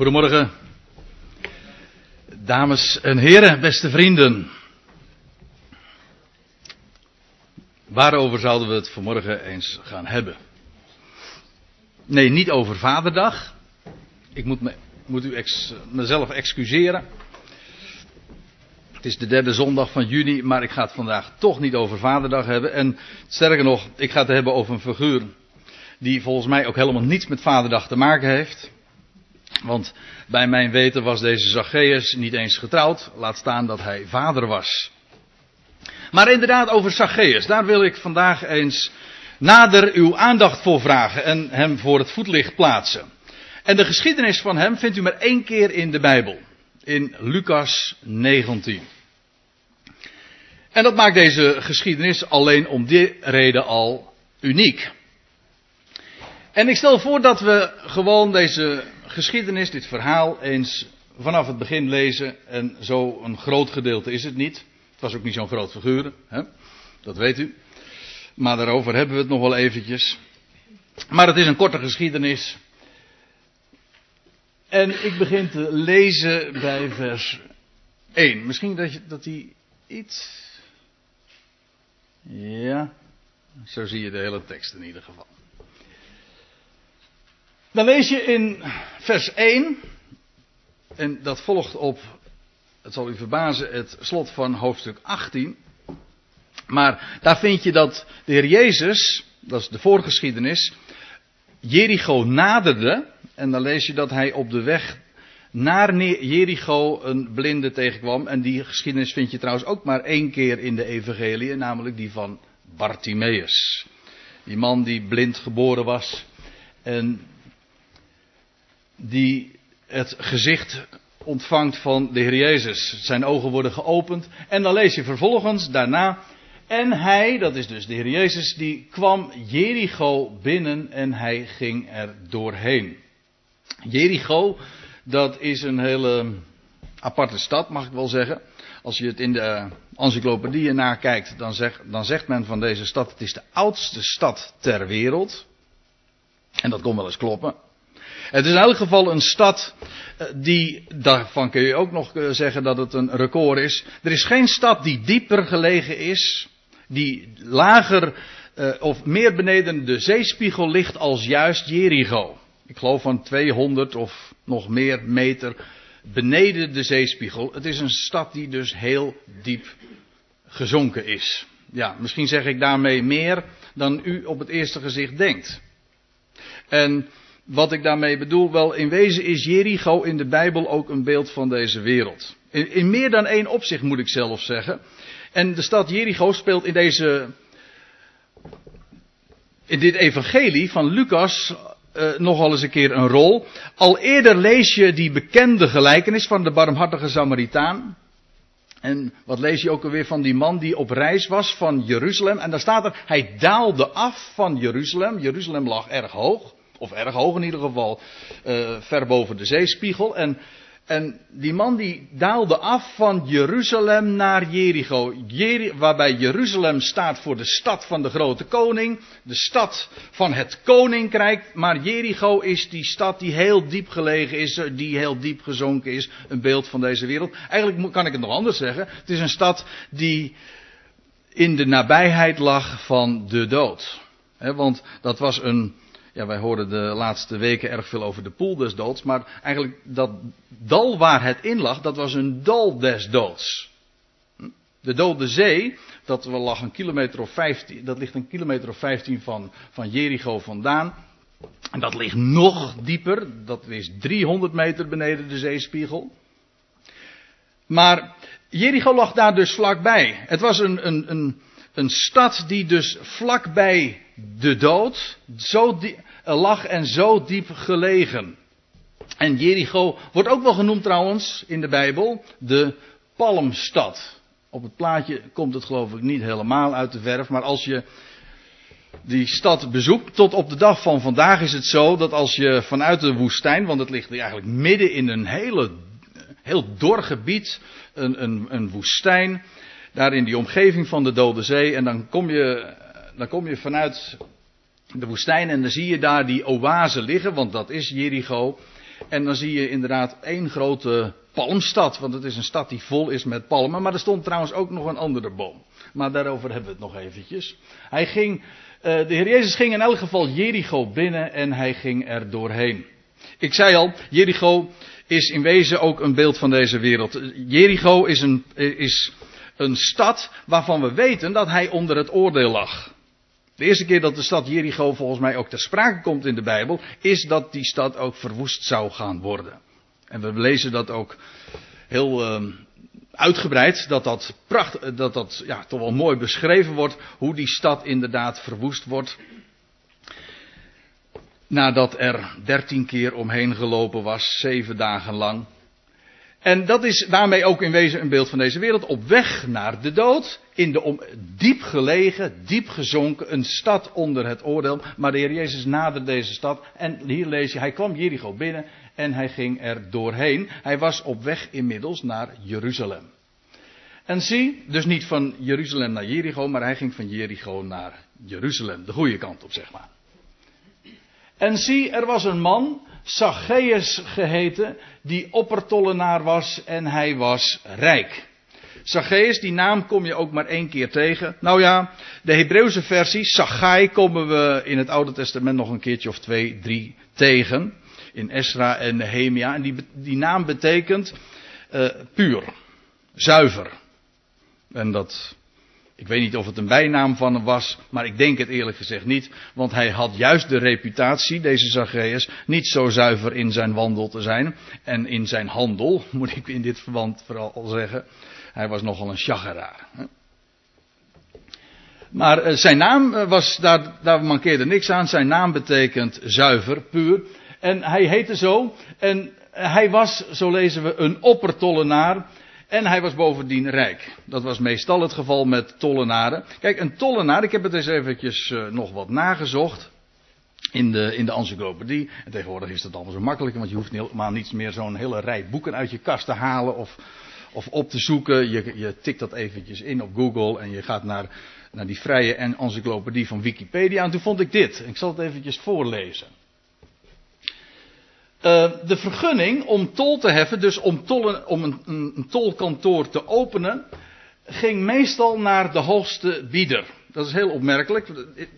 Goedemorgen, dames en heren, beste vrienden. Waarover zouden we het vanmorgen eens gaan hebben? Nee, niet over Vaderdag. Ik moet, me, moet u ex, mezelf excuseren. Het is de derde zondag van juni, maar ik ga het vandaag toch niet over Vaderdag hebben. En sterker nog, ik ga het hebben over een figuur die volgens mij ook helemaal niets met Vaderdag te maken heeft. Want bij mijn weten was deze Zacchaeus niet eens getrouwd, laat staan dat hij vader was. Maar inderdaad over Zacchaeus, daar wil ik vandaag eens nader uw aandacht voor vragen en hem voor het voetlicht plaatsen. En de geschiedenis van hem vindt u maar één keer in de Bijbel, in Lucas 19. En dat maakt deze geschiedenis alleen om die reden al uniek. En ik stel voor dat we gewoon deze geschiedenis, dit verhaal, eens vanaf het begin lezen. En zo een groot gedeelte is het niet. Het was ook niet zo'n groot figuur, hè? dat weet u. Maar daarover hebben we het nog wel eventjes. Maar het is een korte geschiedenis. En ik begin te lezen bij vers 1. Misschien dat, je, dat die iets. Ja, zo zie je de hele tekst in ieder geval. Dan lees je in vers 1, en dat volgt op, het zal u verbazen, het slot van hoofdstuk 18. Maar daar vind je dat de Heer Jezus, dat is de voorgeschiedenis, Jericho naderde. En dan lees je dat hij op de weg naar Jericho een blinde tegenkwam. En die geschiedenis vind je trouwens ook maar één keer in de evangelie, namelijk die van Bartimaeus. Die man die blind geboren was en die het gezicht ontvangt van de Heer Jezus. Zijn ogen worden geopend. En dan lees je vervolgens daarna. En hij, dat is dus de Heer Jezus, die kwam Jericho binnen en hij ging er doorheen. Jericho, dat is een hele aparte stad, mag ik wel zeggen. Als je het in de encyclopedieën nakijkt, dan, dan zegt men van deze stad: het is de oudste stad ter wereld. En dat kon wel eens kloppen. Het is in elk geval een stad eh, die, daarvan kun je ook nog eh, zeggen dat het een record is. Er is geen stad die dieper gelegen is, die lager uh, of meer beneden de zeespiegel ligt als juist Jericho. Ik geloof van 200 of nog meer meter beneden de zeespiegel. Het is een stad die dus heel diep gezonken is. Ja, misschien zeg ik daarmee meer dan u op het eerste gezicht denkt. En wat ik daarmee bedoel, wel in wezen is Jericho in de Bijbel ook een beeld van deze wereld. In, in meer dan één opzicht moet ik zelf zeggen. En de stad Jericho speelt in deze. in dit evangelie van Lucas uh, nogal eens een keer een rol. Al eerder lees je die bekende gelijkenis van de barmhartige Samaritaan. En wat lees je ook alweer van die man die op reis was van Jeruzalem. En daar staat er, hij daalde af van Jeruzalem. Jeruzalem lag erg hoog. Of erg hoog in ieder geval, uh, ver boven de zeespiegel. En, en die man die daalde af van Jeruzalem naar Jericho. Jeri waarbij Jeruzalem staat voor de stad van de grote koning. De stad van het koninkrijk. Maar Jericho is die stad die heel diep gelegen is. Die heel diep gezonken is. Een beeld van deze wereld. Eigenlijk kan ik het nog anders zeggen. Het is een stad die in de nabijheid lag van de dood. Want dat was een ja, wij horen de laatste weken erg veel over de poel des doods. Maar eigenlijk dat dal waar het in lag, dat was een dal des doods. De Dode Zee, dat lag een kilometer of 15, dat ligt een kilometer of 15 van, van Jericho vandaan. En dat ligt nog dieper, dat is 300 meter beneden de zeespiegel. Maar Jericho lag daar dus vlakbij. Het was een, een, een, een stad die dus vlakbij de dood zo lag en zo diep gelegen. En Jericho wordt ook wel genoemd trouwens in de Bijbel de palmstad. Op het plaatje komt het geloof ik niet helemaal uit de verf, maar als je die stad bezoekt, tot op de dag van vandaag is het zo dat als je vanuit de woestijn, want het ligt eigenlijk midden in een hele, heel dor gebied, een, een, een woestijn, daar in die omgeving van de Dode Zee, en dan kom je, dan kom je vanuit de woestijn en dan zie je daar die oase liggen, want dat is Jericho. En dan zie je inderdaad één grote palmstad, want het is een stad die vol is met palmen. Maar er stond trouwens ook nog een andere boom. Maar daarover hebben we het nog eventjes. Hij ging, eh, de Heer Jezus ging in elk geval Jericho binnen en hij ging er doorheen. Ik zei al, Jericho is in wezen ook een beeld van deze wereld. Jericho is een, is een stad waarvan we weten dat hij onder het oordeel lag. De eerste keer dat de stad Jericho volgens mij ook ter sprake komt in de Bijbel, is dat die stad ook verwoest zou gaan worden. En we lezen dat ook heel uh, uitgebreid, dat dat, dat dat ja, toch wel mooi beschreven wordt, hoe die stad inderdaad verwoest wordt. Nadat er dertien keer omheen gelopen was, zeven dagen lang. En dat is daarmee ook in wezen een beeld van deze wereld. Op weg naar de dood. In de om, diep gelegen, diep gezonken, een stad onder het oordeel. Maar de Heer Jezus naderde deze stad. En hier lees je, hij kwam Jericho binnen en hij ging er doorheen. Hij was op weg inmiddels naar Jeruzalem. En zie, dus niet van Jeruzalem naar Jericho, maar hij ging van Jericho naar Jeruzalem. De goede kant op, zeg maar. En zie, er was een man, Zacchaeus geheten, die oppertollenaar was en hij was rijk. Zacchaeus, die naam kom je ook maar één keer tegen. Nou ja, de Hebreeuwse versie, Zachai, komen we in het Oude Testament nog een keertje of twee, drie tegen. In Esra en Nehemia. En die, die naam betekent uh, puur, zuiver. En dat ik weet niet of het een bijnaam van hem was, maar ik denk het eerlijk gezegd niet. Want hij had juist de reputatie, deze Zacchaeus, niet zo zuiver in zijn wandel te zijn. En in zijn handel, moet ik in dit verband vooral zeggen. Hij was nogal een chageraar. Maar eh, zijn naam eh, was, daar, daar mankeerde niks aan. Zijn naam betekent zuiver, puur. En hij heette zo. En hij was, zo lezen we, een oppertollenaar. En hij was bovendien rijk. Dat was meestal het geval met tollenaren. Kijk, een tollenaar, ik heb het eens eventjes uh, nog wat nagezocht. In de, in de encyclopedie. En tegenwoordig is dat allemaal zo makkelijk, want je hoeft helemaal niets meer zo'n hele rij boeken uit je kast te halen of, of op te zoeken. Je, je tikt dat eventjes in op Google en je gaat naar, naar die vrije encyclopedie van Wikipedia. En toen vond ik dit. Ik zal het eventjes voorlezen. Uh, de vergunning om tol te heffen, dus om, om een, een, tolkantoor te openen, ging meestal naar de hoogste bieder. Dat is heel opmerkelijk.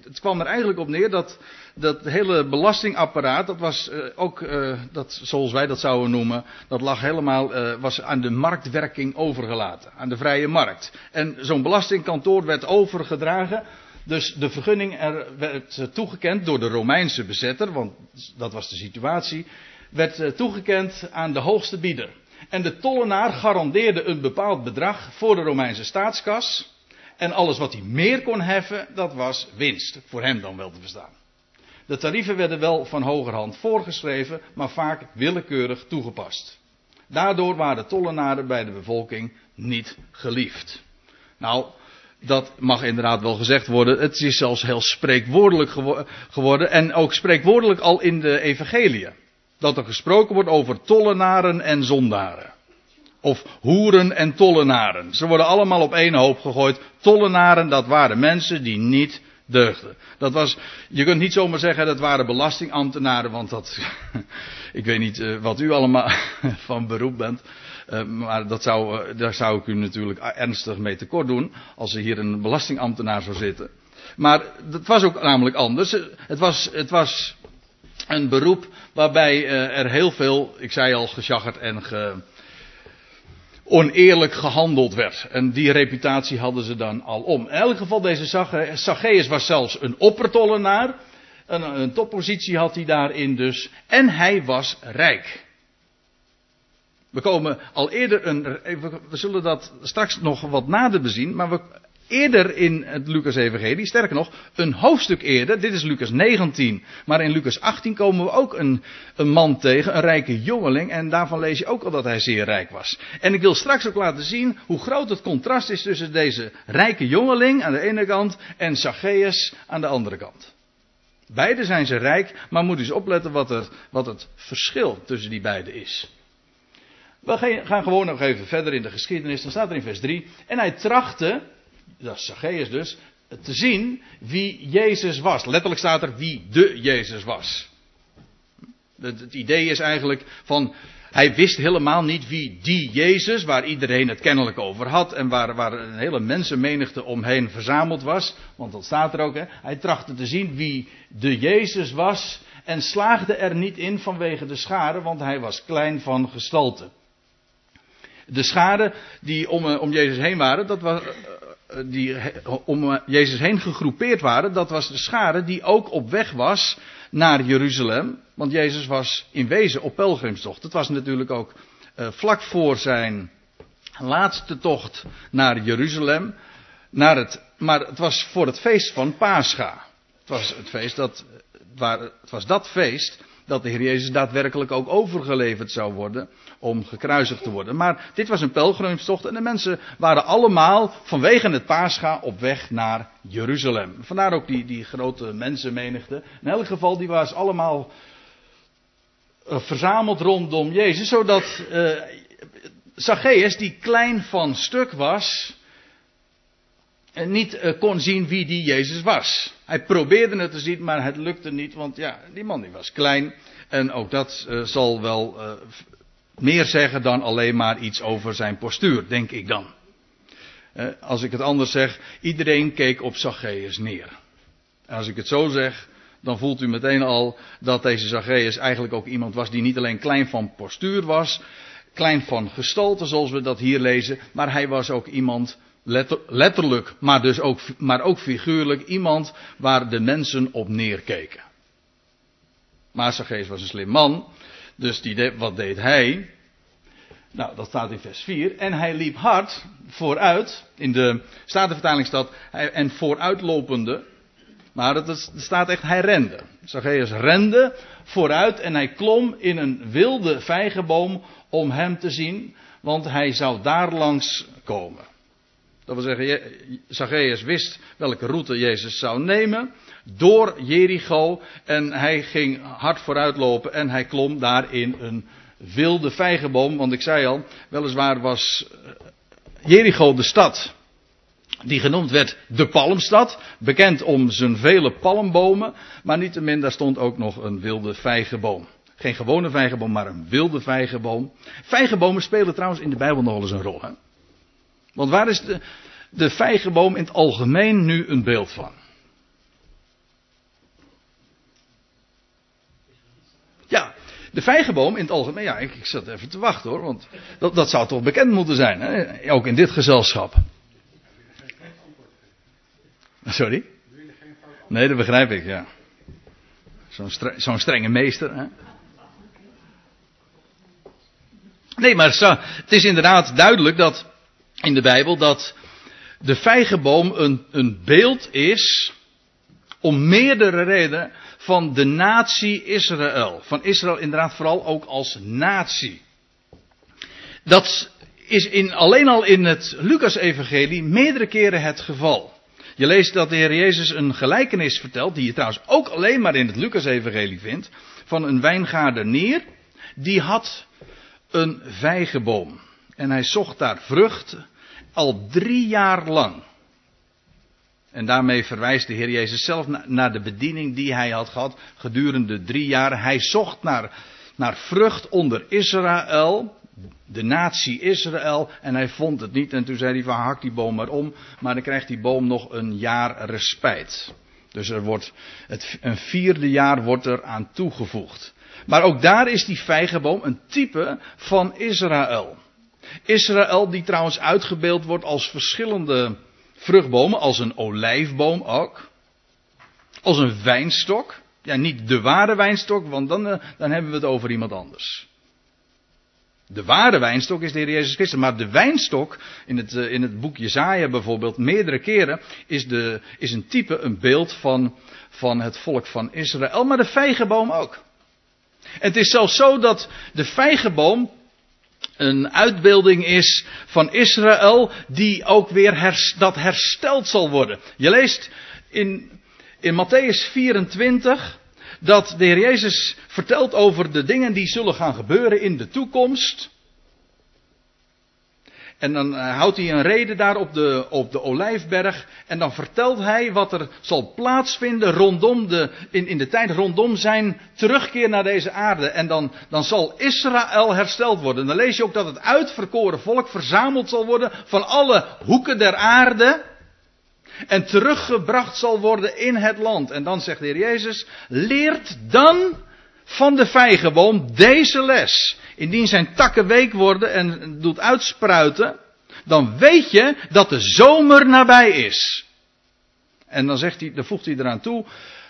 Het kwam er eigenlijk op neer dat dat hele belastingapparaat, dat was uh, ook, uh, dat, zoals wij dat zouden noemen, dat lag helemaal, was aan de marktwerking overgelaten. Aan de vrije markt. En zo'n belastingkantoor werd overgedragen dus de vergunning er werd toegekend door de Romeinse bezetter, want dat was de situatie werd eh, toegekend aan de hoogste bieder. En de tollenaar garandeerde een bepaald bedrag voor de Romeinse staatskas. En alles wat hij meer kon heffen, dat was winst. Voor hem dan wel te verstaan. De tarieven werden wel van hogerhand voorgeschreven, maar vaak willekeurig toegepast. Daardoor waren tollenaren bij de bevolking niet geliefd. Nou, dat mag inderdaad wel gezegd worden. Het is zelfs heel spreekwoordelijk geworden. En ook spreekwoordelijk al in de evangeliën dat er gesproken wordt over tollenaren en zondaren. Of hoeren en tollenaren. Ze worden allemaal op één hoop gegooid. Tollenaren, dat waren mensen die niet deugden. Dat was, je kunt niet zomaar zeggen dat waren belastingambtenaren, want dat, ik weet niet uh, wat u allemaal van beroep bent. Uh, maar dat zou, uh, daar zou ik u natuurlijk ernstig mee tekort doen, als er hier een belastingambtenaar zou zitten. Maar het was ook namelijk anders. Het was, het was een beroep waarbij uh, er heel veel, ik zei al, gesjaggerd en ge, oneerlijk gehandeld werd. En die reputatie hadden ze dan al om. In elk geval, deze Zacchaeus was zelfs een oppertollenaar. Een, een toppositie had hij daarin dus. En hij was rijk. We komen al eerder een. We zullen dat straks nog wat nader bezien. Maar we eerder in het Lucas-evangelie, sterker nog, een hoofdstuk eerder, dit is Lucas 19, maar in Lucas 18 komen we ook een, een man tegen, een rijke jongeling, en daarvan lees je ook al dat hij zeer rijk was. En ik wil straks ook laten zien hoe groot het contrast is tussen deze rijke jongeling aan de ene kant en Zacchaeus aan de andere kant. Beide zijn ze rijk, maar moet eens opletten wat, wat het verschil tussen die beiden is. We gaan gewoon nog even verder in de geschiedenis. Dan staat er in vers 3. En hij trachtte dat is dus, te zien wie Jezus was. Letterlijk staat er wie de Jezus was. Het, het idee is eigenlijk van, hij wist helemaal niet wie die Jezus, waar iedereen het kennelijk over had en waar, waar een hele mensenmenigte omheen verzameld was, want dat staat er ook, hè? hij trachtte te zien wie de Jezus was en slaagde er niet in vanwege de schade, want hij was klein van gestalte. De schade die om, eh, om Jezus heen waren, dat was, eh, die om Jezus heen gegroepeerd waren, dat was de schade die ook op weg was naar Jeruzalem. Want Jezus was in wezen op pelgrimstocht. Het was natuurlijk ook vlak voor zijn laatste tocht naar Jeruzalem. Naar het, maar het was voor het feest van Pascha. Het was het feest dat, waar, het was dat feest dat de Heer Jezus daadwerkelijk ook overgeleverd zou worden om gekruisigd te worden. Maar dit was een pelgrimstocht en de mensen waren allemaal vanwege het Pascha op weg naar Jeruzalem. Vandaar ook die, die grote mensenmenigte. In elk geval, die was allemaal uh, verzameld rondom Jezus, zodat uh, Zacchaeus, die klein van stuk was, en niet kon zien wie die Jezus was. Hij probeerde het te zien, maar het lukte niet, want ja, die man die was klein. En ook dat zal wel meer zeggen dan alleen maar iets over zijn postuur, denk ik dan. als ik het anders zeg, iedereen keek op Zacchaeus neer. Als ik het zo zeg, dan voelt u meteen al dat deze Zacchaeus eigenlijk ook iemand was die niet alleen klein van postuur was, klein van gestalte zoals we dat hier lezen, maar hij was ook iemand Letter, letterlijk, maar, dus ook, maar ook figuurlijk iemand waar de mensen op neerkeken. Maar Zacchaeus was een slim man, dus die wat deed hij? Nou, dat staat in vers 4. En hij liep hard vooruit, in de Statenvertaling staat, en vooruitlopende, maar het, staat echt, hij rende. Zacchaeus rende vooruit en hij klom in een wilde vijgenboom om hem te zien, want hij zou daar langs komen. Dat wil zeggen, Zacchaeus wist welke route Jezus zou nemen. Door Jericho. En hij ging hard vooruit lopen. En hij klom daar in een wilde vijgenboom. Want ik zei al, weliswaar was eh, Jericho de stad. Die genoemd werd de Palmstad. Bekend om zijn vele palmbomen. Maar niettemin, daar stond ook nog een wilde vijgenboom. Geen gewone vijgenboom, maar een wilde vijgenboom. Vijgenbomen spelen trouwens in de Bijbel nog eens een rol. Hè? Want waar is de, de vijgenboom in het algemeen nu een beeld van? Ja, de vijgenboom in het algemeen. Ja, ik, ik zat even te wachten hoor, want dat, dat zou toch bekend moeten zijn, hè? ook in dit gezelschap. Sorry? Nee, dat begrijp ik, ja. Zo'n zo strenge meester. Hè? Nee, maar het is inderdaad duidelijk dat in de Bijbel dat de vijgenboom een, een beeld is, om meerdere redenen, van de natie Israël. Van Israël inderdaad vooral ook als natie. Dat is in, alleen al in het Lucas-evangelie meerdere keren het geval. Je leest dat de Heer Jezus een gelijkenis vertelt, die je trouwens ook alleen maar in het Lucas-evangelie vindt, van een wijngaardenier, die had een vijgenboom. En hij zocht daar vrucht al drie jaar lang. En daarmee verwijst de Heer Jezus zelf naar de bediening die hij had gehad gedurende drie jaar. Hij zocht naar, naar vrucht onder Israël, de natie Israël, en hij vond het niet. En toen zei hij van hak die boom maar om, maar dan krijgt die boom nog een jaar respijt. Dus er wordt het, een vierde jaar wordt er aan toegevoegd. Maar ook daar is die vijgenboom een type van Israël. Israël die trouwens uitgebeeld wordt als verschillende vruchtbomen, als een olijfboom ook. Als een wijnstok. Ja, niet de ware wijnstok, want dan, eh, dan hebben we het over iemand anders. De ware wijnstok is de Heer Jezus Christus. Maar de wijnstok, in het, eh, in het boek Jezaja bijvoorbeeld, meerdere keren, is, de, is een type, een beeld van, van het volk van Israël. Maar de vijgenboom ook. Het is zelfs zo dat de vijgenboom een uitbeelding is van Israël, die ook weer herst, dat hersteld zal worden. Je leest in, in Matthäus 24 dat de Heer Jezus vertelt over de dingen die zullen gaan gebeuren in de toekomst. En dan eh, houdt hij een reden daar op de, op de Olijfberg. En dan vertelt hij wat er zal plaatsvinden rondom de, in, in de tijd rondom zijn terugkeer naar deze aarde. En dan, dan zal Israël hersteld worden. Dan lees je ook dat het uitverkoren volk verzameld zal worden van alle hoeken der aarde. En teruggebracht zal worden in het land. En dan zegt de Heer Jezus, leert dan van de vijgenboom deze les. Indien zijn takken week worden en doet uitspruiten, dan weet je dat de zomer nabij is. En dan, zegt hij, dan voegt hij eraan toe,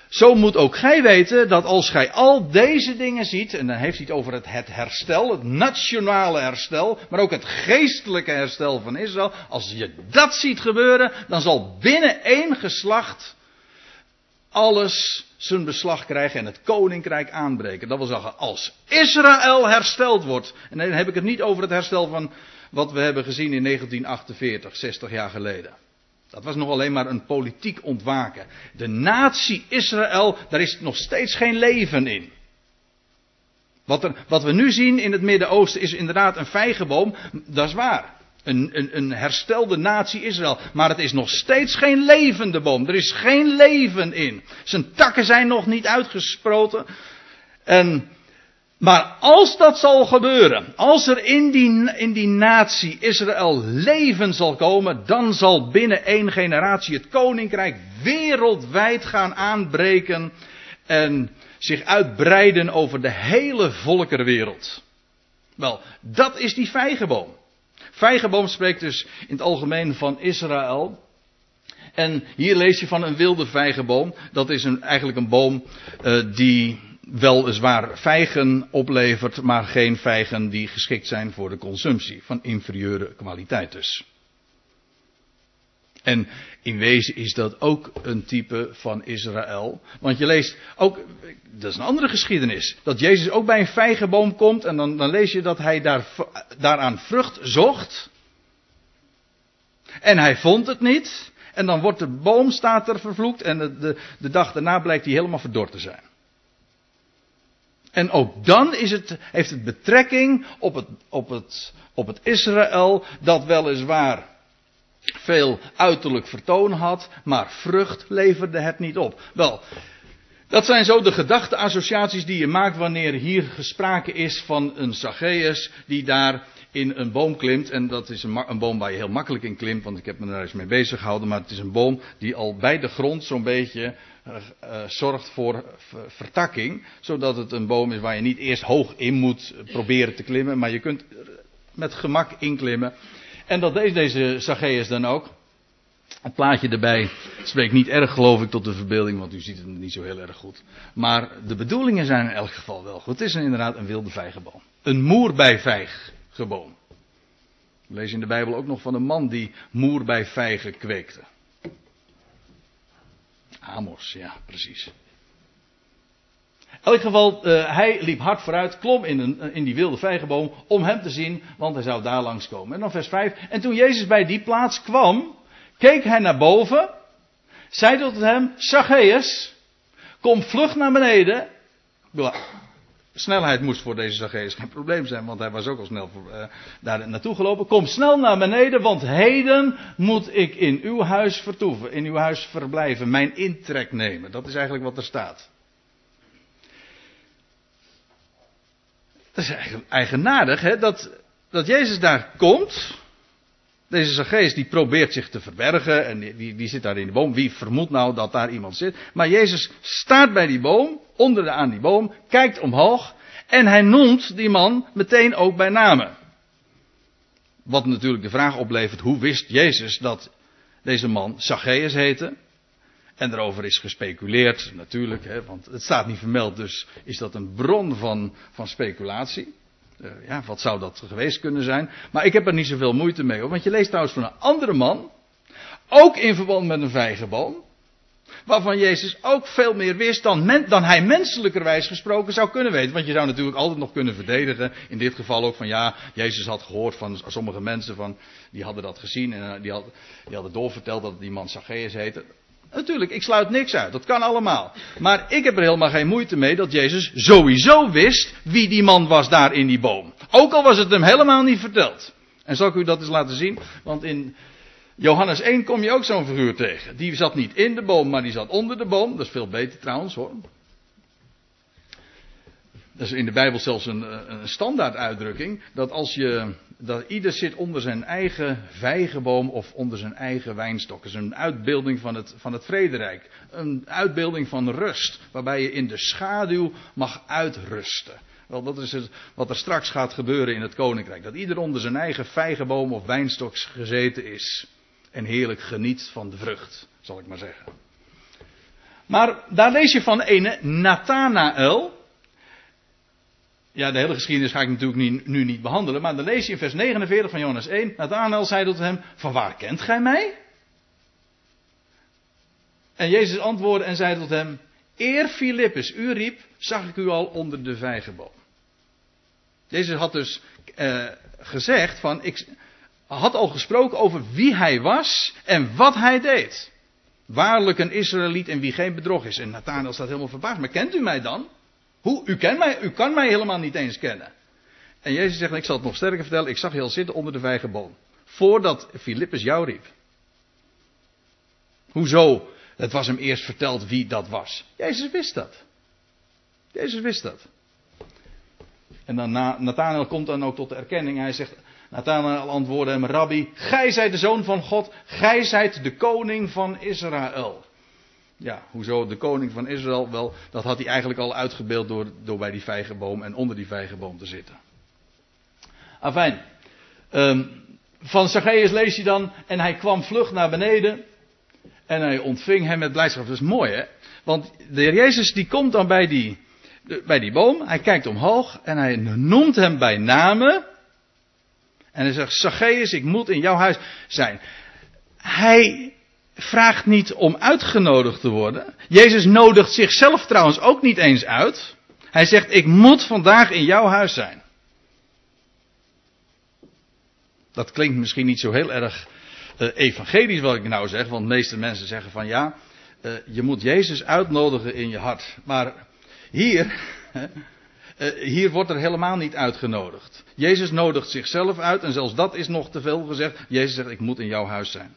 zo moet ook gij weten dat als gij al deze dingen ziet, en dan heeft hij het over het, het, herstel, het nationale herstel, maar ook het geestelijke herstel van Israël, als je dat ziet gebeuren, dan zal binnen één geslacht alles zijn beslag krijgen en het koninkrijk aanbreken. Dat wil zeggen, als Israël hersteld wordt, en dan heb ik het niet over het herstel van wat we hebben gezien in 1948, 60 jaar geleden. Dat was nog alleen maar een politiek ontwaken. De natie Israël, daar is nog steeds geen leven in. Wat, wat we nu zien in het Midden-Oosten is inderdaad een vijgenboom, dat is waar. Een, een, een, herstelde natie Israël. Maar het is nog steeds geen levende boom. Er is geen leven in. Zijn takken zijn nog niet uitgesproten. En, maar als dat zal gebeuren, als er in die, in die natie Israël leven zal komen, dan zal binnen één generatie het koninkrijk wereldwijd gaan aanbreken en zich uitbreiden over de hele volkerenwereld. Wel, dat is die vijgenboom. Vijgenboom spreekt dus in het algemeen van Israël. En hier lees je van een wilde vijgenboom. Dat is een, eigenlijk een boom uh, die weliswaar vijgen oplevert, maar geen vijgen die geschikt zijn voor de consumptie. Van inferieure kwaliteit dus. En in wezen is dat ook een type van Israël. Want je leest ook, dat is een andere geschiedenis. Dat Jezus ook bij een vijgenboom komt en dan, dan lees je dat hij daar, daaraan vrucht zocht. En hij vond het niet. En dan wordt de boom, staat er vervloekt. En de, de, de dag daarna blijkt hij helemaal verdord te zijn. En ook dan is het, heeft het betrekking op het, op, het, op het Israël dat weliswaar veel uiterlijk vertoon had, maar vrucht leverde het niet op. Wel, dat zijn zo de gedachteassociaties die je maakt wanneer hier gesproken is van een Zacchaeus die daar in een boom klimt. En dat is een, boom waar je heel makkelijk in klimt, want ik heb me daar eens mee bezig gehouden. Maar het is een boom die al bij de grond zo'n beetje uh, uh, zorgt voor vertakking. Zodat het een boom is waar je niet eerst hoog in moet proberen te klimmen, maar je kunt met gemak inklimmen. En dat deed deze Zacchaeus dan ook. Het plaatje erbij spreekt niet erg, geloof ik, tot de verbeelding, want u ziet het niet zo heel erg goed. Maar de bedoelingen zijn in elk geval wel goed. Het is inderdaad een wilde vijgenboom. Een moerbijvijgeboom. We lezen in de Bijbel ook nog van een man die moerbijvijgen kweekte. Amos, ja, precies. In elk geval, uh, hij liep hard vooruit, klom in, een, in die wilde vijgenboom om hem te zien, want hij zou daar langskomen. En dan vers 5. En toen Jezus bij die plaats kwam, keek hij naar boven, zei tot hem, Zacchaeus, kom vlug naar beneden. Snelheid moest voor deze Zacchaeus geen probleem zijn, want hij was ook al snel uh, daar naartoe gelopen. Kom snel naar beneden, want heden moet ik in uw huis vertoeven, in uw huis verblijven, mijn intrek nemen. Dat is eigenlijk wat er staat. Dat is eigenaardig, hè? Dat, dat Jezus daar komt. Deze Zacchaeus die probeert zich te verbergen en die, die, die, zit daar in de boom. Wie vermoedt nou dat daar iemand zit? Maar Jezus staat bij die boom, onder de, aan die boom, kijkt omhoog en hij noemt die man meteen ook bij namen. Wat natuurlijk de vraag oplevert, hoe wist Jezus dat deze man Zacchaeus heette? En erover is gespeculeerd, natuurlijk, hè, want het staat niet vermeld, dus is dat een bron van, van speculatie. Uh, ja, wat zou dat geweest kunnen zijn? Maar ik heb er niet zoveel moeite mee, want je leest trouwens van een andere man, ook in verband met een vijgenboom, waarvan Jezus ook veel meer wist dan, men, dan hij menselijkerwijs gesproken zou kunnen weten. Want je zou natuurlijk altijd nog kunnen verdedigen, in dit geval ook van ja, Jezus had gehoord van sommige mensen van, die hadden dat gezien en uh, die, die hadden doorverteld dat die man Zacchaeus heette. Natuurlijk, ik sluit niks uit. Dat kan allemaal. Maar ik heb er helemaal geen moeite mee dat Jezus sowieso wist wie die man was daar in die boom. Ook al was het hem helemaal niet verteld. En zal ik u dat eens laten zien? Want in Johannes 1 kom je ook zo'n figuur tegen. Die zat niet in de boom, maar die zat onder de boom. Dat is veel beter trouwens hoor. Dat is in de Bijbel zelfs een, een standaard uitdrukking. Dat als je. Dat ieder zit onder zijn eigen vijgenboom of onder zijn eigen wijnstok. Dat is een uitbeelding van het, van het vrederijk. Een uitbeelding van rust. Waarbij je in de schaduw mag uitrusten. Wel, dat is het, wat er straks gaat gebeuren in het koninkrijk. Dat ieder onder zijn eigen vijgenboom of wijnstok gezeten is. En heerlijk geniet van de vrucht, zal ik maar zeggen. Maar daar lees je van ene Nathanael. Ja, de hele geschiedenis ga ik natuurlijk nu niet behandelen. Maar dan lees je in vers 49 van Johannes 1. Nathanael zei tot hem: Van waar kent gij mij? En Jezus antwoordde en zei tot hem: Eer Filippus u riep, zag ik u al onder de vijgenboom. Jezus had dus uh, gezegd van, ik had al gesproken over wie hij was en wat hij deed. Waarlijk een Israëliet en wie geen bedrog is. En Nathanael staat helemaal verbaasd. Maar kent u mij dan? Hoe? U, kent mij, u kan mij helemaal niet eens kennen. En Jezus zegt, ik zal het nog sterker vertellen. Ik zag je al zitten onder de vijgenboom. Voordat Filippus jou riep. Hoezo? Het was hem eerst verteld wie dat was. Jezus wist dat. Jezus wist dat. En dan Nathanael komt dan ook tot de erkenning. Hij zegt, Nathanael antwoordde hem, Rabbi, gij zijt de zoon van God, gij zijt de koning van Israël. Ja, hoezo de koning van Israël? Wel, dat had hij eigenlijk al uitgebeeld door, door bij die vijgenboom en onder die vijgenboom te zitten. Afijn, um, van Zacchaeus lees je dan, en hij kwam vlug naar beneden en hij ontving hem met blijdschap. Dat is mooi hè, want de heer Jezus die komt dan bij die, bij die boom, hij kijkt omhoog en hij noemt hem bij namen. En hij zegt, Zacchaeus, ik moet in jouw huis zijn. Hij vraagt niet om uitgenodigd te worden. Jezus nodigt zichzelf trouwens ook niet eens uit. Hij zegt, ik moet vandaag in jouw huis zijn. Dat klinkt misschien niet zo heel erg uh, evangelisch wat ik nou zeg, want de meeste mensen zeggen van ja, uh, je moet Jezus uitnodigen in je hart. Maar hier, uh, hier wordt er helemaal niet uitgenodigd. Jezus nodigt zichzelf uit en zelfs dat is nog te veel gezegd. Jezus zegt, ik moet in jouw huis zijn.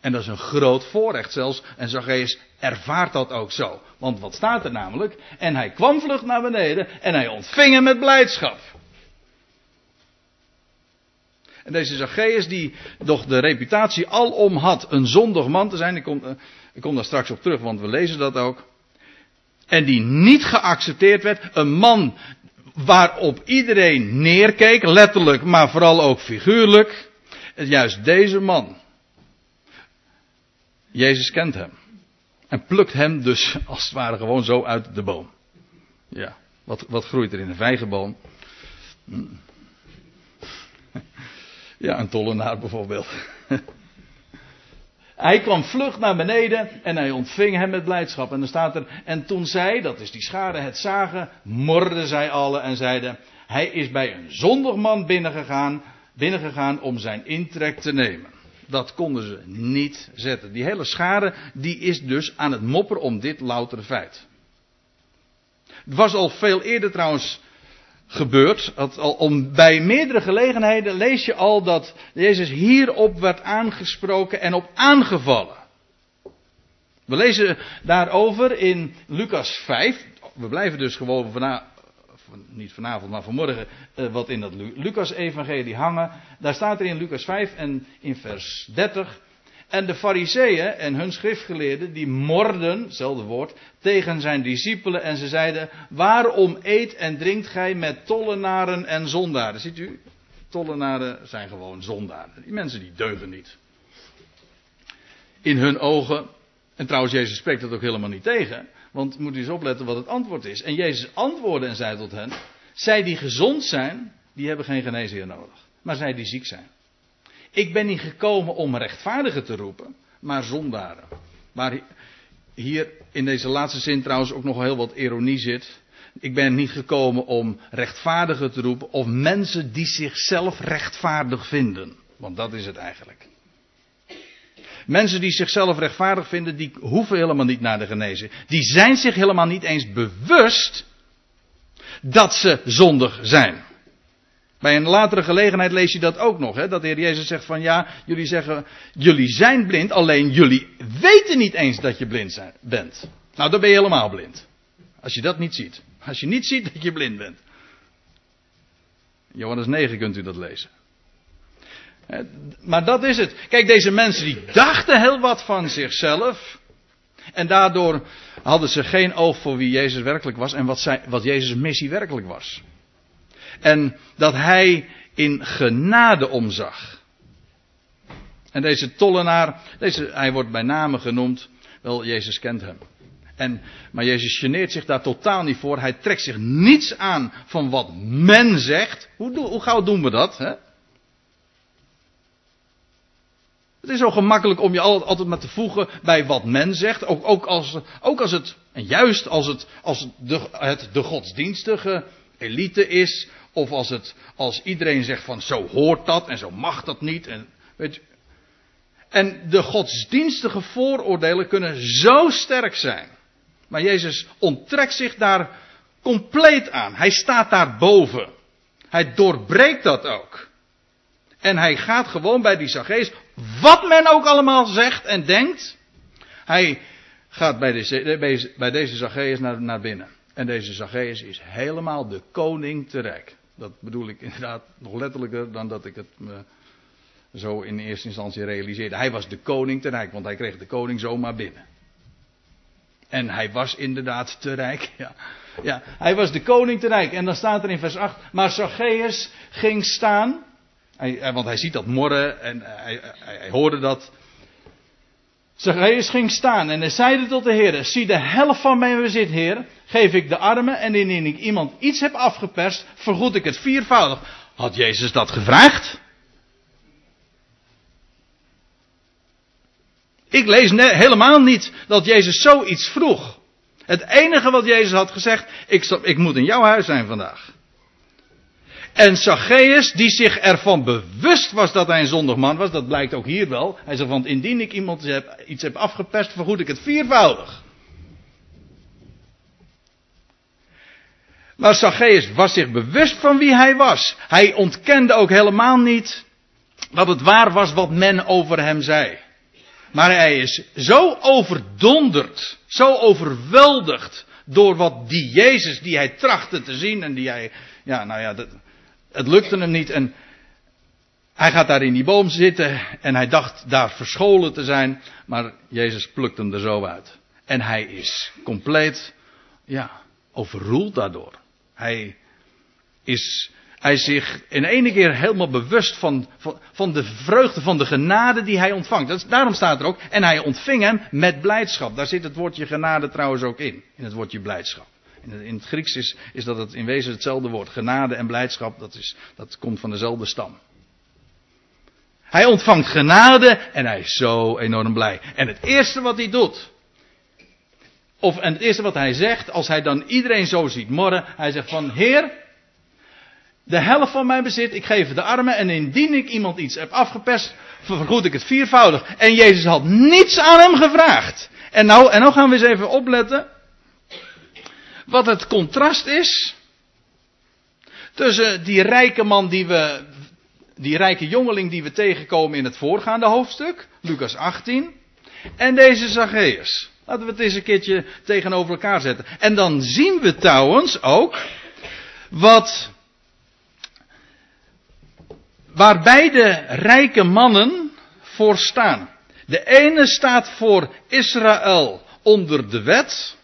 En dat is een groot voorrecht zelfs. En Zacchaeus ervaart dat ook zo. Want wat staat er namelijk? En hij kwam vlug naar beneden en hij ontving hem met blijdschap. En deze Zacchaeus die toch de reputatie alom had een zondig man te zijn. Ik kom, ik kom daar straks op terug, want we lezen dat ook. En die niet geaccepteerd werd. Een man waarop iedereen neerkeek, letterlijk, maar vooral ook figuurlijk. Juist deze man. Jezus kent hem. En plukt hem dus als het ware gewoon zo uit de boom. Ja, wat, wat groeit er in een vijgenboom? Hm. Ja, een tollenaar bijvoorbeeld. Hij kwam vlug naar beneden en hij ontving hem met blijdschap. En dan staat er, en toen zij, dat is die schade, het zagen, morden zij alle en zeiden, hij is bij een zondig man binnengegaan, binnengegaan om zijn intrek te nemen. Dat konden ze niet zetten. Die hele schade, die is dus aan het mopperen om dit loutere feit. Het was al veel eerder trouwens gebeurd. al, om, bij meerdere gelegenheden lees je al dat Jezus hierop werd aangesproken en op aangevallen. We lezen daarover in Lucas 5. We blijven dus gewoon niet vanavond, maar vanmorgen, uh, wat in dat Lucas-evangelie hangen. Daar staat er in Lucas 5 en in vers 30. En de fariseeën en hun schriftgeleerden, die morden, hetzelfde woord, tegen zijn discipelen en ze zeiden, waarom eet en drinkt gij met tollenaren en zondaren? Ziet u, tollenaren zijn gewoon zondaren. Die mensen die deugen niet. In hun ogen, en trouwens Jezus spreekt dat ook helemaal niet tegen, want moet u eens opletten wat het antwoord is. En Jezus antwoordde en zei tot hen, zij die gezond zijn, die hebben geen geneesheer nodig, maar zij die ziek zijn. Ik ben niet gekomen om rechtvaardigen te roepen, maar zondaren. Maar hier in deze laatste zin trouwens ook nog heel wat ironie zit. Ik ben niet gekomen om rechtvaardigen te roepen of mensen die zichzelf rechtvaardig vinden. Want dat is het eigenlijk. Mensen die zichzelf rechtvaardig vinden, die hoeven helemaal niet naar de genezen. Die zijn zich helemaal niet eens bewust dat ze zondig zijn. Bij een latere gelegenheid lees je dat ook nog. Hè? Dat de Heer Jezus zegt van ja, jullie zeggen, jullie zijn blind, alleen jullie weten niet eens dat je blind bent. Nou, dan ben je helemaal blind. Als je dat niet ziet. Als je niet ziet dat je blind bent. Johannes 9 kunt u dat lezen. Maar dat is het. Kijk, deze mensen die dachten heel wat van zichzelf. En daardoor hadden ze geen oog voor wie Jezus werkelijk was en wat, zijn, wat Jezus' missie werkelijk was. En dat hij in genade omzag. En deze tollenaar, deze, hij wordt bij name genoemd, wel Jezus kent hem. En, maar Jezus geneert zich daar totaal niet voor. Hij trekt zich niets aan van wat men zegt. Hoe, hoe gauw doen we dat? Hè? Het is zo gemakkelijk om je altijd maar te voegen bij wat men zegt. Ook, ook, als, ook als het, en juist als het, als de, het de godsdienstige elite is. Of als, het, als iedereen zegt van zo hoort dat en zo mag dat niet. En, weet en de godsdienstige vooroordelen kunnen zo sterk zijn. Maar Jezus onttrekt zich daar compleet aan. Hij staat daar boven. Hij doorbreekt dat ook. En hij gaat gewoon bij die Zacchaeus, wat men ook allemaal zegt en denkt. Hij gaat bij deze, bij deze Zacchaeus naar, naar binnen. En deze Zacchaeus is helemaal de koning te rijk. Dat bedoel ik inderdaad nog letterlijker dan dat ik het me zo in eerste instantie realiseerde. Hij was de koning te rijk, want hij kreeg de koning zomaar binnen. En hij was inderdaad te rijk. Ja. ja, hij was de koning te rijk. En dan staat er in vers 8. Maar Zacchaeus ging staan. Hij, want hij ziet dat morren en hij, hij, hij hoorde dat. Zacchaeus ging staan en hij zeide tot de Heer: Zie de helft van mijn bezit, Heer, geef ik de armen en indien ik iemand iets heb afgeperst, vergoed ik het viervoudig. Had Jezus dat gevraagd? Ik lees helemaal niet dat Jezus zoiets vroeg. Het enige wat Jezus had gezegd, ik, ik moet in jouw huis zijn vandaag. En Zacchaeus, die zich ervan bewust was dat hij een zondig man was, dat blijkt ook hier wel. Hij zegt van, indien ik iemand iets heb afgepest, vergoed ik het viervoudig. Maar Zacchaeus was zich bewust van wie hij was. Hij ontkende ook helemaal niet dat het waar was wat men over hem zei. Maar hij is zo overdonderd, zo overweldigd door wat die Jezus die hij trachtte te zien en die hij, ja, nou ja, dat, het lukte hem niet en hij gaat daar in die boom zitten en hij dacht daar verscholen te zijn, maar Jezus plukt hem er zo uit. En hij is compleet, ja, overroeld daardoor. Hij is hij zich in ene keer helemaal bewust van, van, de vreugde, van de genade die hij ontvangt. Dat daarom staat er ook, en hij ontving hem met blijdschap. Daar zit het woordje genade trouwens ook in, in het woordje blijdschap. In het, Grieks is, is dat het in wezen hetzelfde woord. Genade en blijdschap, dat, is, dat komt van dezelfde stam. Hij ontvangt genade en hij is zo enorm blij. En het eerste wat hij doet, of en het eerste wat hij zegt, als hij dan iedereen zo ziet morren, hij zegt van, Heer, de helft van mijn bezit, ik geef de armen en indien ik iemand iets heb afgeperst, vergoed ik het viervoudig. En Jezus had niets aan hem gevraagd. En nou, en nou gaan we eens even opletten wat het contrast is tussen die rijke man die we, die rijke jongeling die we tegenkomen in het voorgaande hoofdstuk, Lucas 18, en deze Zacchaeus. Laten we het eens een keertje tegenover elkaar zetten. En dan zien we trouwens ook wat waar beide rijke mannen voor staan. De ene staat voor Israël onder de wet.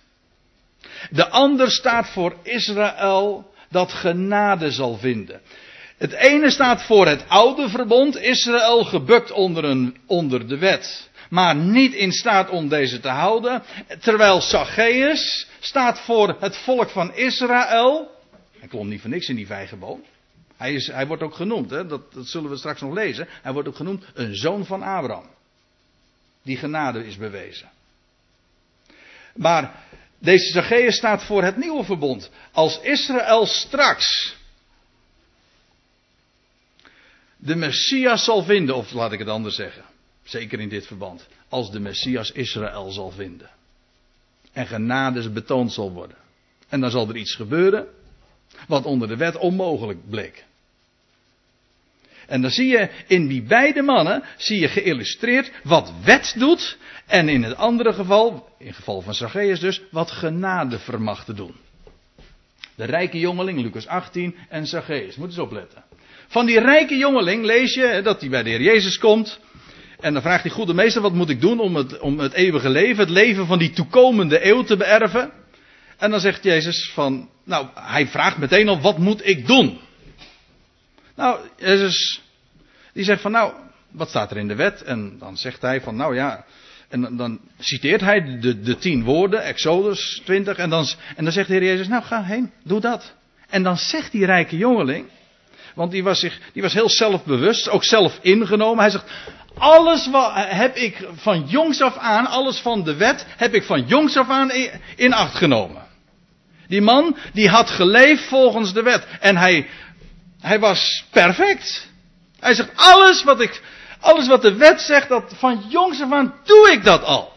De ander staat voor Israël dat genade zal vinden. Het ene staat voor het oude verbond, Israël gebukt onder, een, onder de wet, maar niet in staat om deze te houden. Terwijl Zacchaeus staat voor het volk van Israël. Hij klom niet voor niks in die vijgenboom. Hij, is, hij wordt ook genoemd, hè? Dat, dat zullen we straks nog lezen. Hij wordt ook genoemd een zoon van Abraham. Die genade is bewezen. Maar deze Zacchaeus staat voor het nieuwe verbond. Als Israël straks de Messias zal vinden, of laat ik het anders zeggen, zeker in dit verband, als de Messias Israël zal vinden. En genade betoond zal worden. En dan zal er iets gebeuren wat onder de wet onmogelijk bleek. En dan zie je in die beide mannen, zie je geïllustreerd wat wet doet. En in het andere geval, in het geval van Zacchaeus dus, wat genade vermag te doen. De rijke jongeling, Lucas 18 en Zacchaeus. Moet eens opletten. Van die rijke jongeling lees je dat hij bij de Heer Jezus komt. En dan vraagt hij, goede meester, wat moet ik doen om het, om het eeuwige leven, het leven van die toekomende eeuw te beërven? En dan zegt Jezus van, nou, hij vraagt meteen al, wat moet ik doen? Nou, Jezus, die zegt van, nou, wat staat er in de wet? En dan zegt hij van, nou ja, en dan, citeert hij de, de tien woorden, Exodus 20, en dan, en dan zegt de Heer Jezus, nou ga heen, doe dat. En dan zegt die rijke jongeling, want die was, zich, die was heel zelfbewust, ook zelf ingenomen. Hij zegt, alles wat heb ik van jongs af aan, alles van de wet, heb ik van jongs af aan in acht genomen. Die man, die had geleefd volgens de wet. En hij, hij was perfect. Hij zegt, alles wat ik, alles wat de wet zegt, dat van jongs af aan doe ik dat al.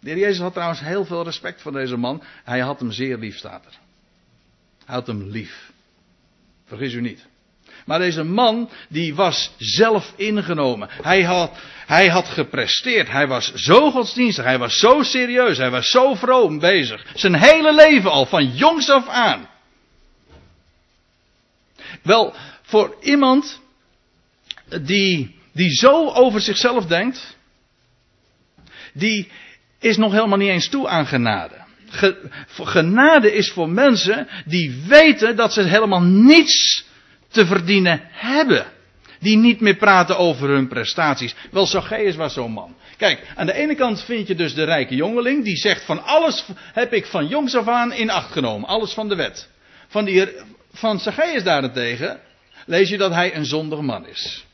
De heer Jezus had trouwens heel veel respect voor deze man. Hij had hem zeer lief, staat er. Hij had hem lief. Vergis u niet. Maar deze man, die was zelf ingenomen. Hij had, hij had gepresteerd. Hij was zo godsdienstig. Hij was zo serieus. Hij was zo vroom bezig. Zijn hele leven al, van jongs af aan. Wel, voor iemand die, die zo over zichzelf denkt, die is nog helemaal niet eens toe aan genade. Genade is voor mensen die weten dat ze helemaal niets te verdienen hebben. Die niet meer praten over hun prestaties. Wel, Zacchaeus was zo'n man. Kijk, aan de ene kant vind je dus de rijke jongeling. Die zegt van alles heb ik van jongs af aan in acht genomen. Alles van de wet. Van, die, van Zacchaeus daarentegen lees je dat hij een zondig man is.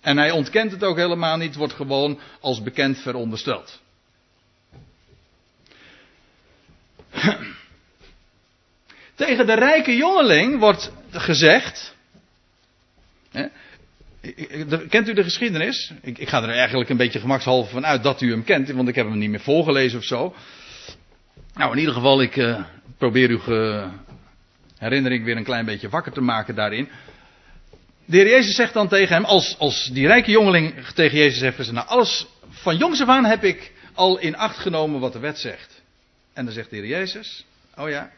En hij ontkent het ook helemaal niet. Wordt gewoon als bekend verondersteld. Tegen de rijke jongeling wordt gezegd. Hè, kent u de geschiedenis? Ik, ga er eigenlijk een beetje gemakshalve van uit dat u hem kent, want ik heb hem niet meer voorgelezen of zo. Nou, in ieder geval, ik uh, probeer uw herinnering weer een klein beetje wakker te maken daarin. De heer Jezus zegt dan tegen hem, als, als die rijke jongeling tegen Jezus gezegd, nou alles van jongs af aan heb ik al in acht genomen wat de wet zegt. En dan zegt de heer Jezus, oh ja,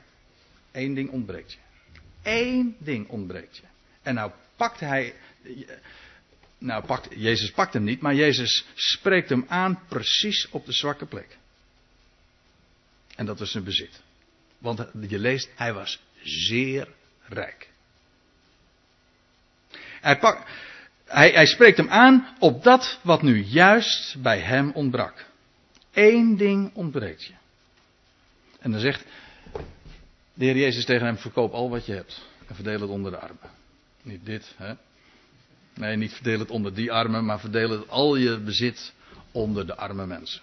één ding ontbreekt je. Eén ding ontbreekt je. En nou pakt hij. Nou, pakt, Jezus pakt hem niet, maar Jezus spreekt hem aan precies op de zwakke plek. En dat is zijn bezit. Want je leest, hij was zeer rijk. Hij, pakt, hij, hij spreekt hem aan op dat wat nu juist bij hem ontbrak. Eén ding ontbreekt je. En dan zegt de Heer Jezus tegen hem: verkoop al wat je hebt en verdeel het onder de armen. Niet dit, hè? Nee, niet verdeel het onder die armen, maar verdeel het al je bezit onder de arme mensen.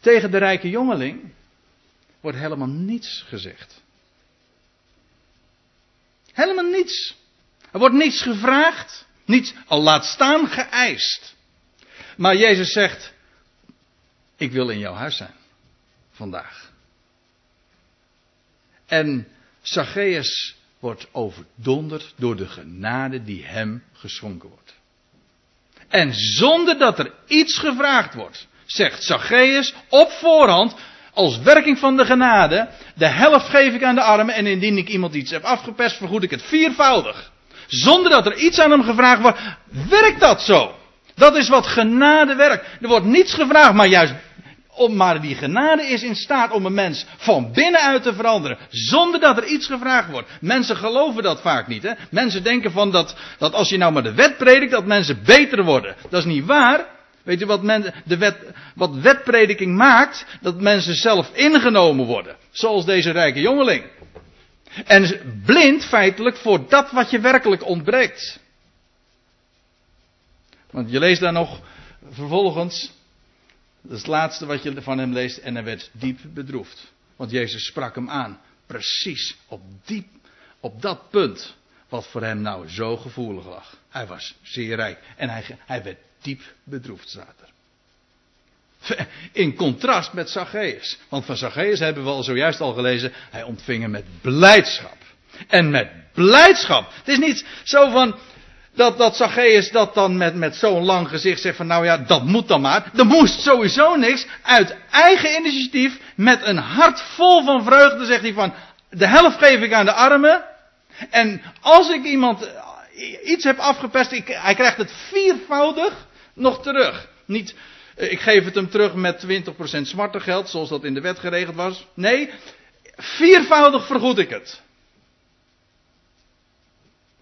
Tegen de rijke jongeling wordt helemaal niets gezegd. Helemaal niets. Er wordt niets gevraagd, niets al laat staan geëist. Maar Jezus zegt: Ik wil in jouw huis zijn vandaag. En Zacchaeus wordt overdonderd door de genade die hem geschonken wordt. En zonder dat er iets gevraagd wordt, zegt Zacchaeus op voorhand, als werking van de genade, de helft geef ik aan de armen en indien ik iemand iets heb afgepest, vergoed ik het viervoudig. Zonder dat er iets aan hem gevraagd wordt, werkt dat zo. Dat is wat genade werkt. Er wordt niets gevraagd, maar juist om, maar die genade is in staat om een mens van binnenuit te veranderen. Zonder dat er iets gevraagd wordt. Mensen geloven dat vaak niet. Hè? Mensen denken van dat, dat als je nou maar de wet predikt, dat mensen beter worden. Dat is niet waar. Weet je wat, men, de wet, wat wetprediking maakt? Dat mensen zelf ingenomen worden. Zoals deze rijke jongeling. En blind feitelijk voor dat wat je werkelijk ontbreekt. Want je leest daar nog vervolgens dat is het laatste wat je van hem leest. En hij werd diep bedroefd. Want Jezus sprak hem aan. Precies op, diep, op dat punt. Wat voor hem nou zo gevoelig lag. Hij was zeer rijk. En hij, hij werd diep bedroefd, er. In contrast met Zacchaeus. Want van Zacchaeus hebben we al zojuist al gelezen. Hij ontving hem met blijdschap. En met blijdschap. Het is niet zo van, dat, dat Zacchaeus dat dan met, met zo'n lang gezicht zegt van nou ja, dat moet dan maar. Er moest sowieso niks. Uit eigen initiatief, met een hart vol van vreugde, zegt hij van, de helft geef ik aan de armen. En als ik iemand iets heb afgepest, hij krijgt het viervoudig nog terug. Niet, eh, ik geef het hem terug met 20% zwarte geld, zoals dat in de wet geregeld was. Nee, viervoudig vergoed ik het.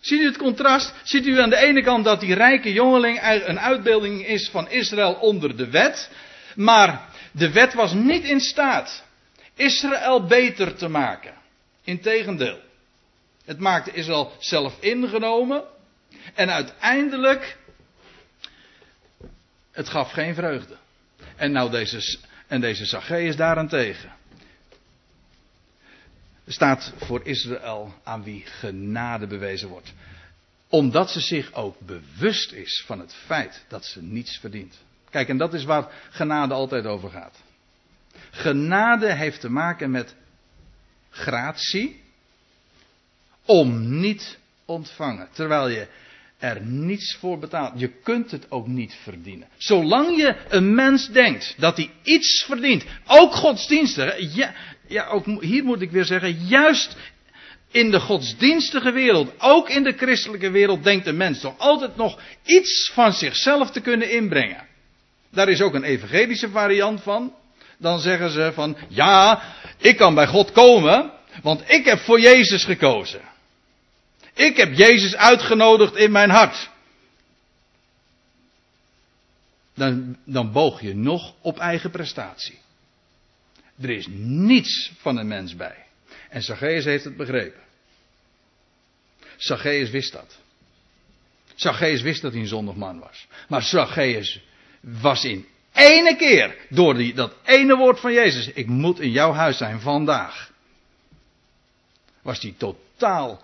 Ziet u het contrast? Ziet u aan de ene kant dat die rijke jongeling een uitbeelding is van Israël onder de wet. Maar de wet was niet in staat Israël beter te maken. Integendeel. Het maakte Israël zelf ingenomen. En uiteindelijk. Het gaf geen vreugde. En nou deze, en deze Zacchaeus daarentegen. Staat voor Israël aan wie genade bewezen wordt. Omdat ze zich ook bewust is van het feit dat ze niets verdient. Kijk, en dat is waar genade altijd over gaat. Genade heeft te maken met gratie om niet ontvangen. Terwijl je er niets voor betaalt. Je kunt het ook niet verdienen. Zolang je een mens denkt dat hij iets verdient, ook godsdienstig. Ja, ja, ook hier moet ik weer zeggen, juist in de godsdienstige wereld, ook in de christelijke wereld, denkt de mens toch altijd nog iets van zichzelf te kunnen inbrengen. Daar is ook een evangelische variant van. Dan zeggen ze van, ja, ik kan bij God komen, want ik heb voor Jezus gekozen. Ik heb Jezus uitgenodigd in mijn hart. Dan, dan boog je nog op eigen prestatie. Er is niets van een mens bij. En Zacchaeus heeft het begrepen. Zacchaeus wist dat. Zacchaeus wist dat hij een zondig man was. Maar Zacchaeus was in ene keer, door die, dat ene woord van Jezus, ik moet in jouw huis zijn vandaag, was hij totaal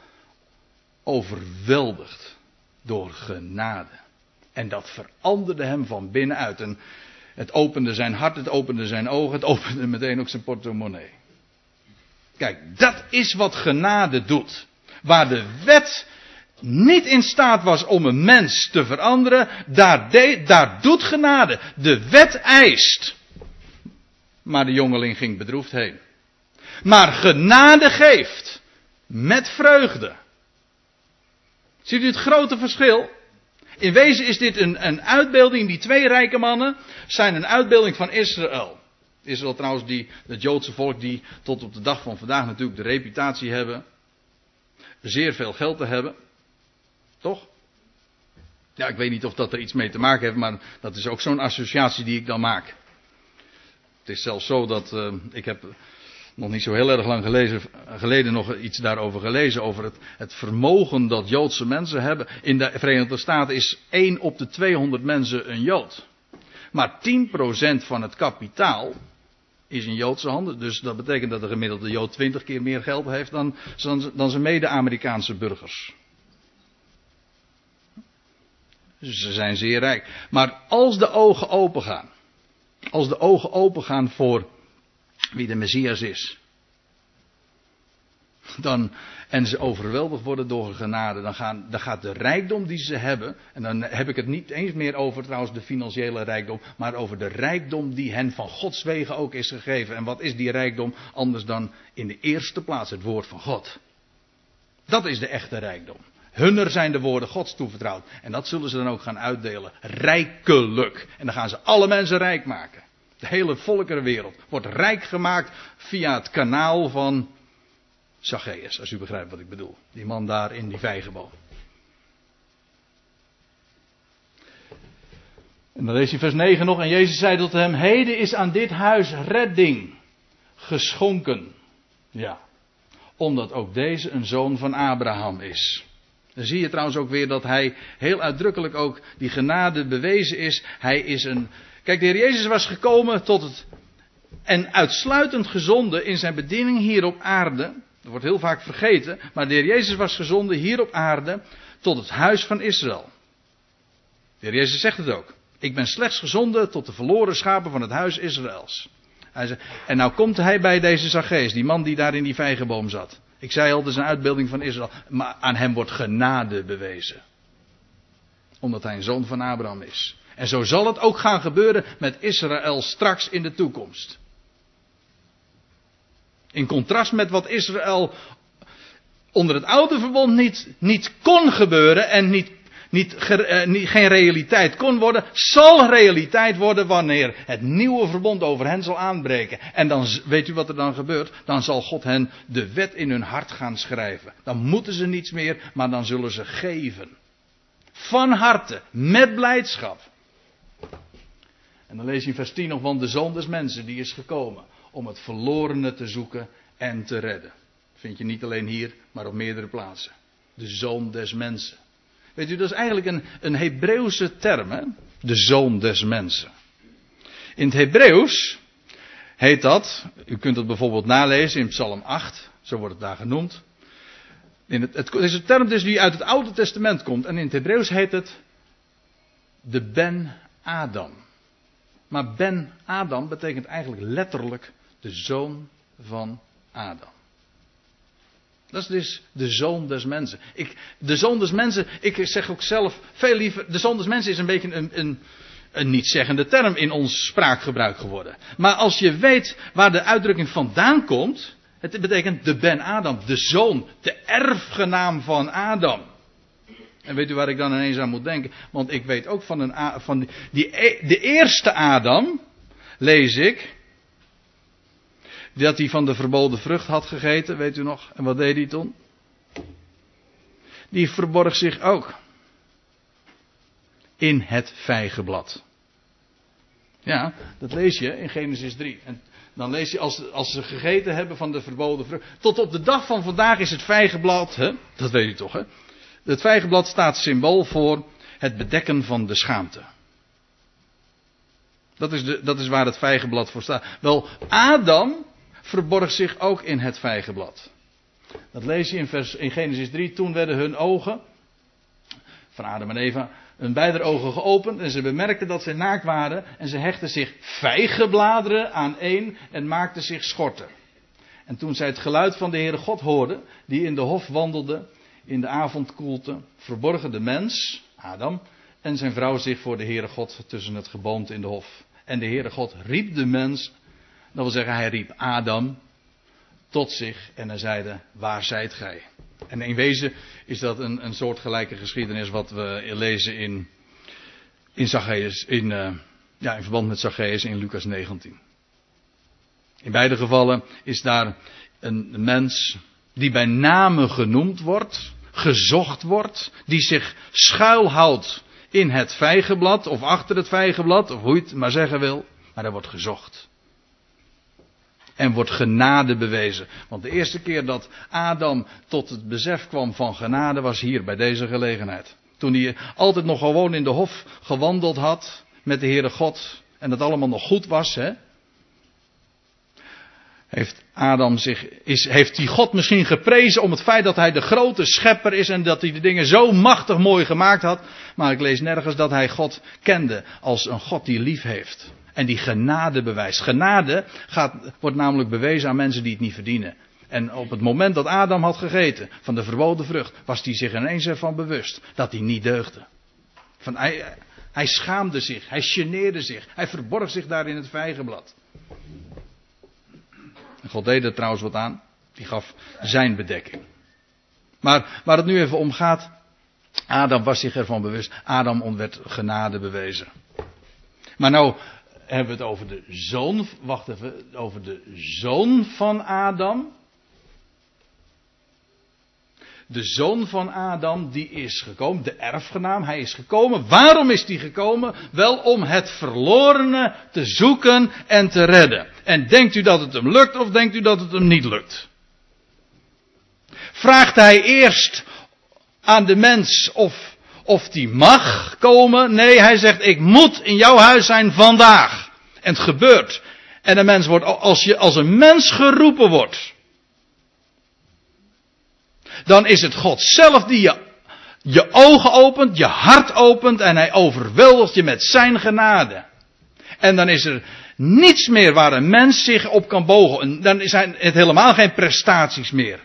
overweldigd door genade. En dat veranderde hem van binnenuit. En het opende zijn hart, het opende zijn ogen, het opende meteen ook zijn portemonnee. Kijk, dat is wat genade doet. Waar de wet niet in staat was om een mens te veranderen, daar, daar doet genade. De wet eist. Maar de jongeling ging bedroefd heen. Maar genade geeft. Met vreugde. Ziet u het grote verschil? In wezen is dit een, een uitbeelding, die twee rijke mannen zijn een uitbeelding van Israël. Israël trouwens, die, het Joodse volk die tot op de dag van vandaag natuurlijk de reputatie hebben. Zeer veel geld te hebben. Toch? Ja, ik weet niet of dat er iets mee te maken heeft, maar dat is ook zo'n associatie die ik dan maak. Het is zelfs zo dat uh, ik heb nog niet zo heel erg lang gelezen, geleden nog iets daarover gelezen. Over het, het vermogen dat Joodse mensen hebben. In de Verenigde Staten is 1 op de 200 mensen een Jood. Maar 10% van het kapitaal is in Joodse handen. Dus dat betekent dat de gemiddelde Jood 20 keer meer geld heeft dan, dan, zijn mede-Amerikaanse burgers. Dus ze zijn zeer rijk. Maar als de ogen open gaan. Als de ogen open gaan voor wie de Messias is. Dan, en ze overweldigd worden door genade, dan, gaan, dan gaat de rijkdom die ze hebben, en dan heb ik het niet eens meer over trouwens de financiële rijkdom, maar over de rijkdom die hen van Gods wegen ook is gegeven. En wat is die rijkdom anders dan in de eerste plaats het woord van God? Dat is de echte rijkdom. Hunner zijn de woorden Gods toevertrouwd. En dat zullen ze dan ook gaan uitdelen. Rijkelijk. En dan gaan ze alle mensen rijk maken. De hele volkerenwereld wordt rijk gemaakt via het kanaal van Zacchaeus, als u begrijpt wat ik bedoel. Die man daar in die vijgenboom. En dan lees je vers 9 nog. En Jezus zei tot hem: Heden is aan dit huis redding geschonken. Ja, omdat ook deze een zoon van Abraham is. Dan zie je trouwens ook weer dat hij heel uitdrukkelijk ook die genade bewezen is. Hij is een, Kijk, de Heer Jezus was gekomen tot het. En uitsluitend gezonden in zijn bediening hier op aarde. Dat wordt heel vaak vergeten. Maar de Heer Jezus was gezonden hier op aarde. tot het huis van Israël. De Heer Jezus zegt het ook. Ik ben slechts gezonden tot de verloren schapen van het huis Israëls. Hij en nou komt hij bij deze Zacchaeus, die man die daar in die vijgenboom zat. Ik zei al, het is een uitbeelding van Israël. Maar aan hem wordt genade bewezen. Omdat hij een zoon van Abraham is. En zo zal het ook gaan gebeuren met Israël straks in de toekomst. In contrast met wat Israël onder het oude verbond niet, niet kon gebeuren en niet, niet, niet, geen realiteit kon worden, zal realiteit worden wanneer het nieuwe verbond over hen zal aanbreken. En dan weet u wat er dan gebeurt? Dan zal God hen de wet in hun hart gaan schrijven. Dan moeten ze niets meer, maar dan zullen ze geven. Van harte, met blijdschap. En dan lees je in vers 10 nog, van de zoon des mensen die is gekomen om het verlorene te zoeken en te redden. Vind je niet alleen hier, maar op meerdere plaatsen. De zoon des mensen. Weet u, dat is eigenlijk een, een Hebreeuwse term, hè? De zoon des mensen. In het Hebreeuws heet dat, u kunt het bijvoorbeeld nalezen in Psalm 8, zo wordt het daar genoemd. In het, het is een term dus die uit het Oude Testament komt. En in het Hebreeuws heet het de Ben Adam. Maar Ben Adam betekent eigenlijk letterlijk de zoon van Adam. Dat is dus de zoon des mensen. Ik, de zoon des mensen, ik zeg ook zelf veel liever, de zoon des mensen is een beetje een, een, een niet-zeggende term in ons spraakgebruik geworden. Maar als je weet waar de uitdrukking vandaan komt, het betekent de Ben Adam, de zoon, de erfgenaam van Adam. En weet u waar ik dan ineens aan moet denken? Want ik weet ook van, een, van die, de eerste Adam, lees ik, dat hij van de verboden vrucht had gegeten, weet u nog? En wat deed hij toen? Die verborg zich ook in het vijgenblad. Ja, dat lees je in Genesis 3. En dan lees je als, als ze gegeten hebben van de verboden vrucht. Tot op de dag van vandaag is het vijgenblad, hè? dat weet u toch, hè? Het vijgenblad staat symbool voor het bedekken van de schaamte. Dat is, de, dat is waar het vijgenblad voor staat. Wel, Adam verborg zich ook in het vijgenblad. Dat lees je in, vers, in Genesis 3. Toen werden hun ogen, van Adam en Eva, hun beide ogen geopend en ze bemerkten dat ze naakt waren en ze hechten zich vijgenbladeren aan één en maakten zich schorten. En toen zij het geluid van de Heere God hoorden, die in de hof wandelde in de avondkoelte, verborgen de mens, Adam, en zijn vrouw zich voor de Heere God tussen het geboomte in de hof. En de Heere God riep de mens dat wil zeggen, hij riep Adam tot zich en hij zeide, waar zijt gij? En in wezen is dat een, een soortgelijke geschiedenis wat we lezen in, in, Zacchaeus, in, uh, ja, in verband met Zacchaeus in Lucas 19. In beide gevallen is daar een mens die bij name genoemd wordt, gezocht wordt, die zich schuilhoudt in het vijgenblad of achter het vijgenblad, of hoe je het maar zeggen wil, maar er wordt gezocht en wordt genade bewezen. Want de eerste keer dat Adam tot het besef kwam van genade was hier bij deze gelegenheid. Toen hij altijd nog gewoon in de hof gewandeld had met de Heere God en dat allemaal nog goed was, hè? Heeft Adam zich, is, heeft die God misschien geprezen om het feit dat hij de grote schepper is en dat hij de dingen zo machtig mooi gemaakt had. Maar ik lees nergens dat hij God kende als een God die lief heeft. En die genade bewijst. Genade gaat, wordt namelijk bewezen aan mensen die het niet verdienen. En op het moment dat Adam had gegeten van de verboden vrucht, was hij zich ineens ervan bewust dat hij niet deugde. Van hij, hij schaamde zich, hij geneerde zich, hij verborg zich daar in het vijgenblad. God deed er trouwens wat aan, die gaf zijn bedekking. Maar waar het nu even om gaat, Adam was zich ervan bewust, Adam werd genade bewezen. Maar nou hebben we het over de zoon, wacht even, over de zoon van Adam. De zoon van Adam, die is gekomen, de erfgenaam, hij is gekomen. Waarom is die gekomen? Wel om het verlorene te zoeken en te redden. En denkt u dat het hem lukt of denkt u dat het hem niet lukt? Vraagt hij eerst aan de mens of of die mag komen. Nee, hij zegt, ik moet in jouw huis zijn vandaag. En het gebeurt. En een mens wordt, als, je, als een mens geroepen wordt, dan is het God zelf die je, je ogen opent, je hart opent en hij overweldigt je met zijn genade. En dan is er niets meer waar een mens zich op kan bogen. Dan zijn het helemaal geen prestaties meer.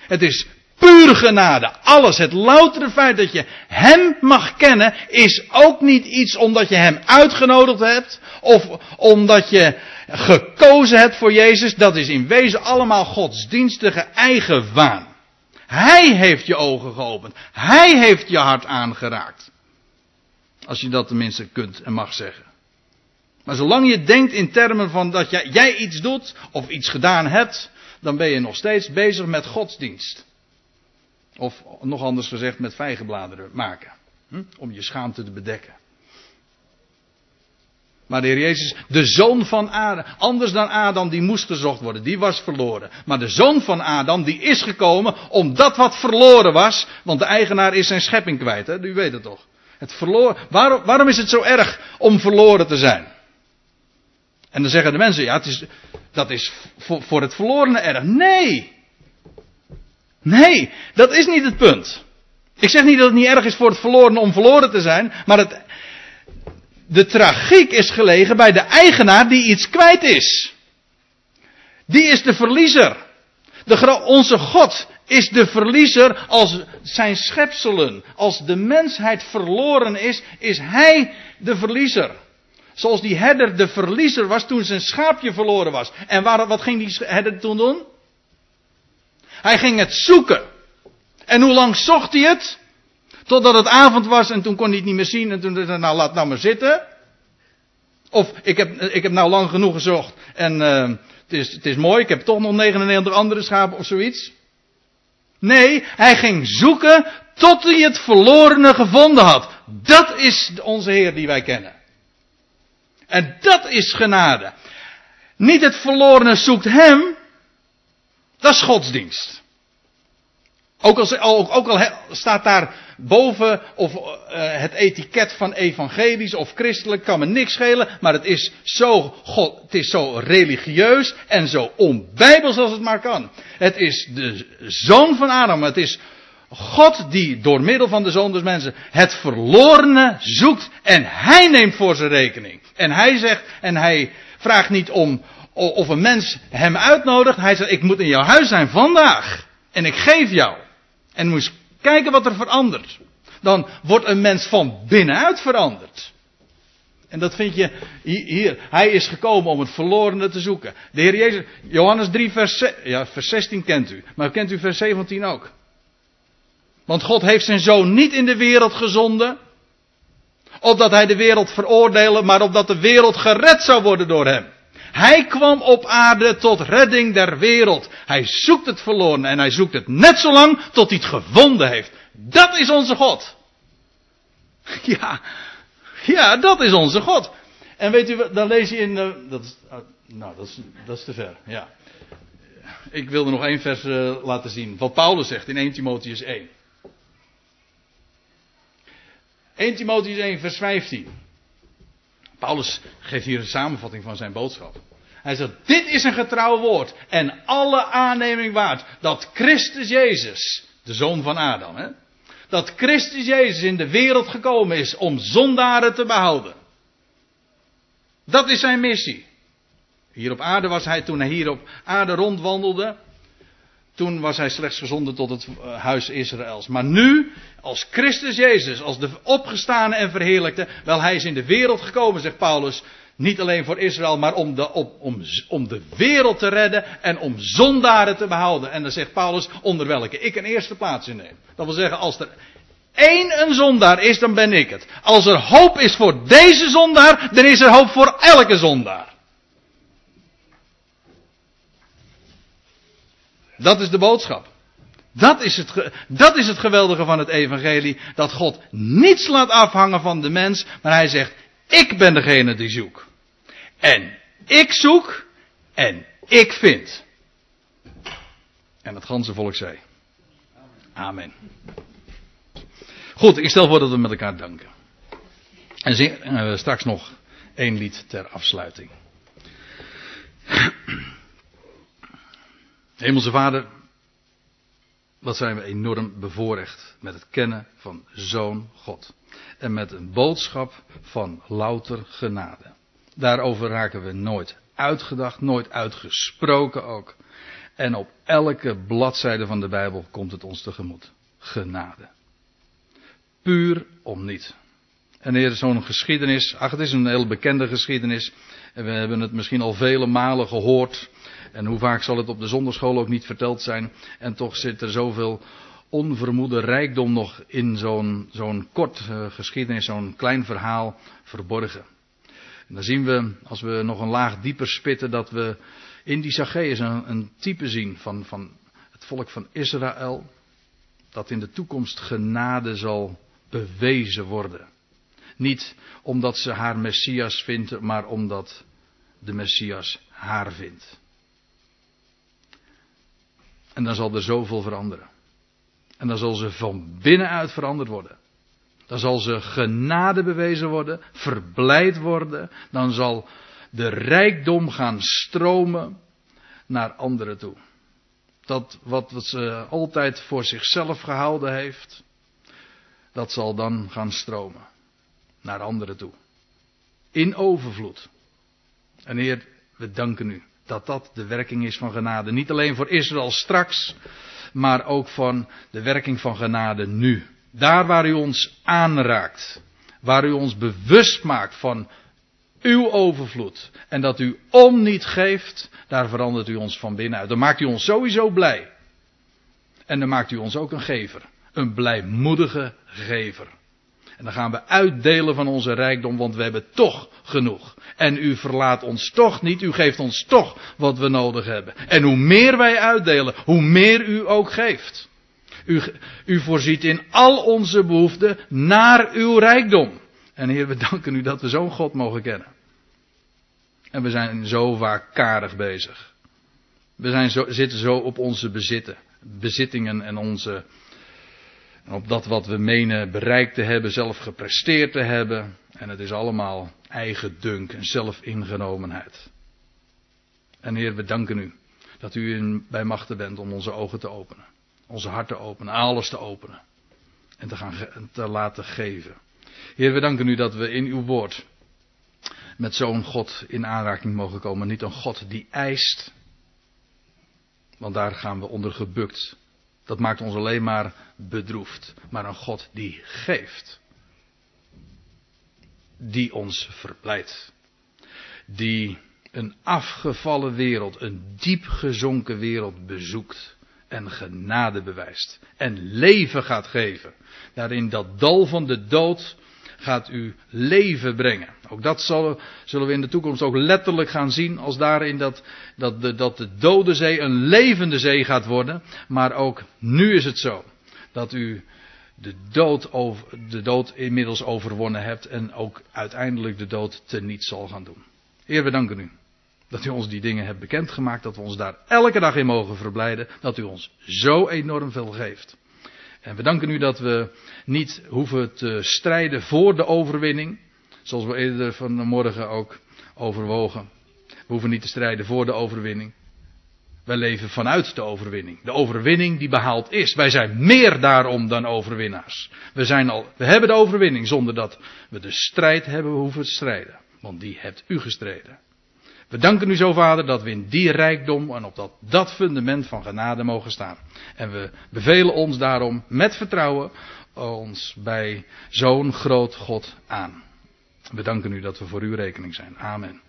Het is puur genade. Alles, het loutere feit dat je Hem mag kennen, is ook niet iets omdat je Hem uitgenodigd hebt, of omdat je gekozen hebt voor Jezus. Dat is in wezen allemaal godsdienstige eigenwaan. Hij heeft je ogen geopend. Hij heeft je hart aangeraakt. Als je dat tenminste kunt en mag zeggen. Maar zolang je denkt in termen van dat jij, jij iets doet of iets gedaan hebt, dan ben je nog steeds bezig met godsdienst. Of nog anders gezegd met vijgenbladeren maken. Hm? Om je schaamte te bedekken. Maar de Heer Jezus, de zoon van Adam, anders dan Adam, die moest gezocht worden, die was verloren. Maar de zoon van Adam, die is gekomen om dat wat verloren was, want de eigenaar is zijn schepping kwijt, hè? u weet het toch. Het verloren, waarom, waarom is het zo erg om verloren te zijn? En dan zeggen de mensen, ja, het is, dat is voor, het verlorene erg. Nee! Nee, dat is niet het punt. Ik zeg niet dat het niet erg is voor het verloren om verloren te zijn, maar het, de tragiek is gelegen bij de eigenaar die iets kwijt is. Die is de verliezer. De, onze God is de verliezer als zijn schepselen. Als de mensheid verloren is, is hij de verliezer. Zoals die herder de verliezer was toen zijn schaapje verloren was. En waar, wat ging die herder toen doen? Hij ging het zoeken. En hoe lang zocht hij het? Totdat het avond was en toen kon hij het niet meer zien en toen zei hij, nou laat nou maar zitten. Of ik heb, ik heb nou lang genoeg gezocht en uh, het, is, het is mooi, ik heb toch nog 99 andere schapen of zoiets. Nee, hij ging zoeken tot hij het verlorene gevonden had. Dat is onze Heer die wij kennen. En dat is genade. Niet het verlorene zoekt hem. Dat is godsdienst. Ook al, ook, al staat daar boven of uh, het etiket van evangelisch of christelijk kan me niks schelen, maar het is zo, God, het is zo religieus en zo onbijbels als het maar kan. Het is de zoon van Adam, het is God die door middel van de zoon des mensen het verlorene zoekt en hij neemt voor zijn rekening. En hij zegt, en hij vraagt niet om of een mens hem uitnodigt, hij zegt ik moet in jouw huis zijn vandaag en ik geef jou. En moest kijken wat er verandert. Dan wordt een mens van binnenuit veranderd. En dat vind je hier. Hij is gekomen om het verlorene te zoeken. De Heer Jezus, Johannes 3, vers, ja, vers 16 kent u. Maar kent u vers 17 ook? Want God heeft zijn zoon niet in de wereld gezonden. Opdat hij de wereld veroordelen, maar opdat de wereld gered zou worden door hem. Hij kwam op aarde tot redding der wereld. Hij zoekt het verloren en hij zoekt het net zo lang tot hij het gevonden heeft. Dat is onze God. Ja, ja, dat is onze God. En weet u, dan lees je in. Uh, dat is, uh, nou, dat is, dat is te ver. Ja. Ik wilde nog één vers uh, laten zien. Wat Paulus zegt in 1 Timotheus 1. 1 Timotheus 1, vers 15. Paulus geeft hier een samenvatting van zijn boodschap. Hij zegt, dit is een getrouw woord en alle aanneming waard dat Christus Jezus, de zoon van Adam, hè, dat Christus Jezus in de wereld gekomen is om zondaren te behouden. Dat is zijn missie. Hier op aarde was hij toen hij hier op aarde rondwandelde. Toen was hij slechts gezonden tot het eh, huis Israëls. Maar nu, als Christus Jezus, als de opgestane en verheerlijkte, wel hij is in de wereld gekomen, zegt Paulus, niet alleen voor Israël, maar om de, om, de wereld te redden en om zondaren te behouden. En dan zegt Paulus, onder welke ik een eerste plaats in neem. Dat wil zeggen, als er één een zondaar is, dan ben ik het. Als er hoop is voor deze zondaar, dan is er hoop voor elke zondaar. Dat is de boodschap. Dat is, het, dat is het geweldige van het evangelie. Dat God niets laat afhangen van de mens. Maar hij zegt, ik ben degene die zoekt. En ik zoek en ik vind. En het ganse volk zei. Amen. Goed, ik stel voor dat we met elkaar danken. En we straks nog één lied ter afsluiting. Hemelse Vader, wat zijn we enorm bevoorrecht met het kennen van Zoon God. En met een boodschap van louter genade. Daarover raken we nooit uitgedacht, nooit uitgesproken ook. En op elke bladzijde van de Bijbel komt het ons tegemoet. Genade. Puur om niet. En hier zo'n geschiedenis, ach het is een heel bekende geschiedenis. En we hebben het misschien al vele malen gehoord. En hoe vaak zal het op de zonderschool ook niet verteld zijn. En toch zit er zoveel onvermoede rijkdom nog in zo'n kort uh, geschiedenis, zo'n klein verhaal verborgen. En dan zien we, als we nog een laag dieper spitten, dat we in die Zacchaeus een, een type zien van, van het volk van Israël. Dat in de toekomst genade zal bewezen worden. Niet omdat ze haar Messias vindt, maar omdat de Messias haar vindt. En dan zal er zoveel veranderen. En dan zal ze van binnenuit veranderd worden. Dan zal ze genade bewezen worden, verblijd worden. Dan zal de rijkdom gaan stromen naar anderen toe. Dat wat ze altijd voor zichzelf gehouden heeft, dat zal dan gaan stromen naar anderen toe. In overvloed. En Heer, we danken u dat dat de werking is van genade. Niet alleen voor Israël straks, maar ook van de werking van genade nu. Daar waar u ons aanraakt. Waar u ons bewust maakt van uw overvloed. En dat u om niet geeft, daar verandert u ons van binnenuit. Dan maakt u ons sowieso blij. En dan maakt u ons ook een gever. Een blijmoedige gever. En dan gaan we uitdelen van onze rijkdom, want we hebben toch genoeg. En u verlaat ons toch niet, u geeft ons toch wat we nodig hebben. En hoe meer wij uitdelen, hoe meer u ook geeft. U, u voorziet in al onze behoeften naar uw rijkdom. En Heer, we danken u dat we zo'n God mogen kennen. En we zijn zo vaak karig bezig. We zijn zo, zitten zo op onze bezitten, bezittingen en onze op dat wat we menen bereikt te hebben, zelf gepresteerd te hebben. En het is allemaal eigen dunk en zelfingenomenheid. En Heer, we danken u dat u in, bij machten bent om onze ogen te openen. Onze hart te openen, alles te openen. En te, gaan, te laten geven. Heer, we danken u dat we in uw woord met zo'n God in aanraking mogen komen. Niet een God die eist. Want daar gaan we onder gebukt. Dat maakt ons alleen maar bedroefd. Maar een God die geeft. Die ons verblijdt. Die een afgevallen wereld, een diep gezonken wereld bezoekt. En genade bewijst. En leven gaat geven. Daarin dat dal van de dood gaat u leven brengen. Ook dat zal, zullen we in de toekomst ook letterlijk gaan zien als daarin dat, dat, de, dat de dode zee een levende zee gaat worden. Maar ook nu is het zo dat u de dood, over, de dood inmiddels overwonnen hebt en ook uiteindelijk de dood teniet zal gaan doen. Heer, we danken u dat u ons die dingen hebt bekendgemaakt, dat we ons daar elke dag in mogen verblijden, dat u ons zo enorm veel geeft. En we danken u dat we niet hoeven te strijden voor de overwinning. Zoals we eerder vanmorgen ook overwogen. We hoeven niet te strijden voor de overwinning. Wij leven vanuit de overwinning. De overwinning die behaald is. Wij zijn meer daarom dan overwinnaars. We, zijn al, we hebben de overwinning zonder dat we de strijd hebben hoeven te strijden. Want die hebt u gestreden. We danken u zo, Vader, dat we in die rijkdom en op dat, dat fundament van genade mogen staan. En we bevelen ons daarom met vertrouwen ons bij zo'n groot God aan. We danken u dat we voor uw rekening zijn. Amen.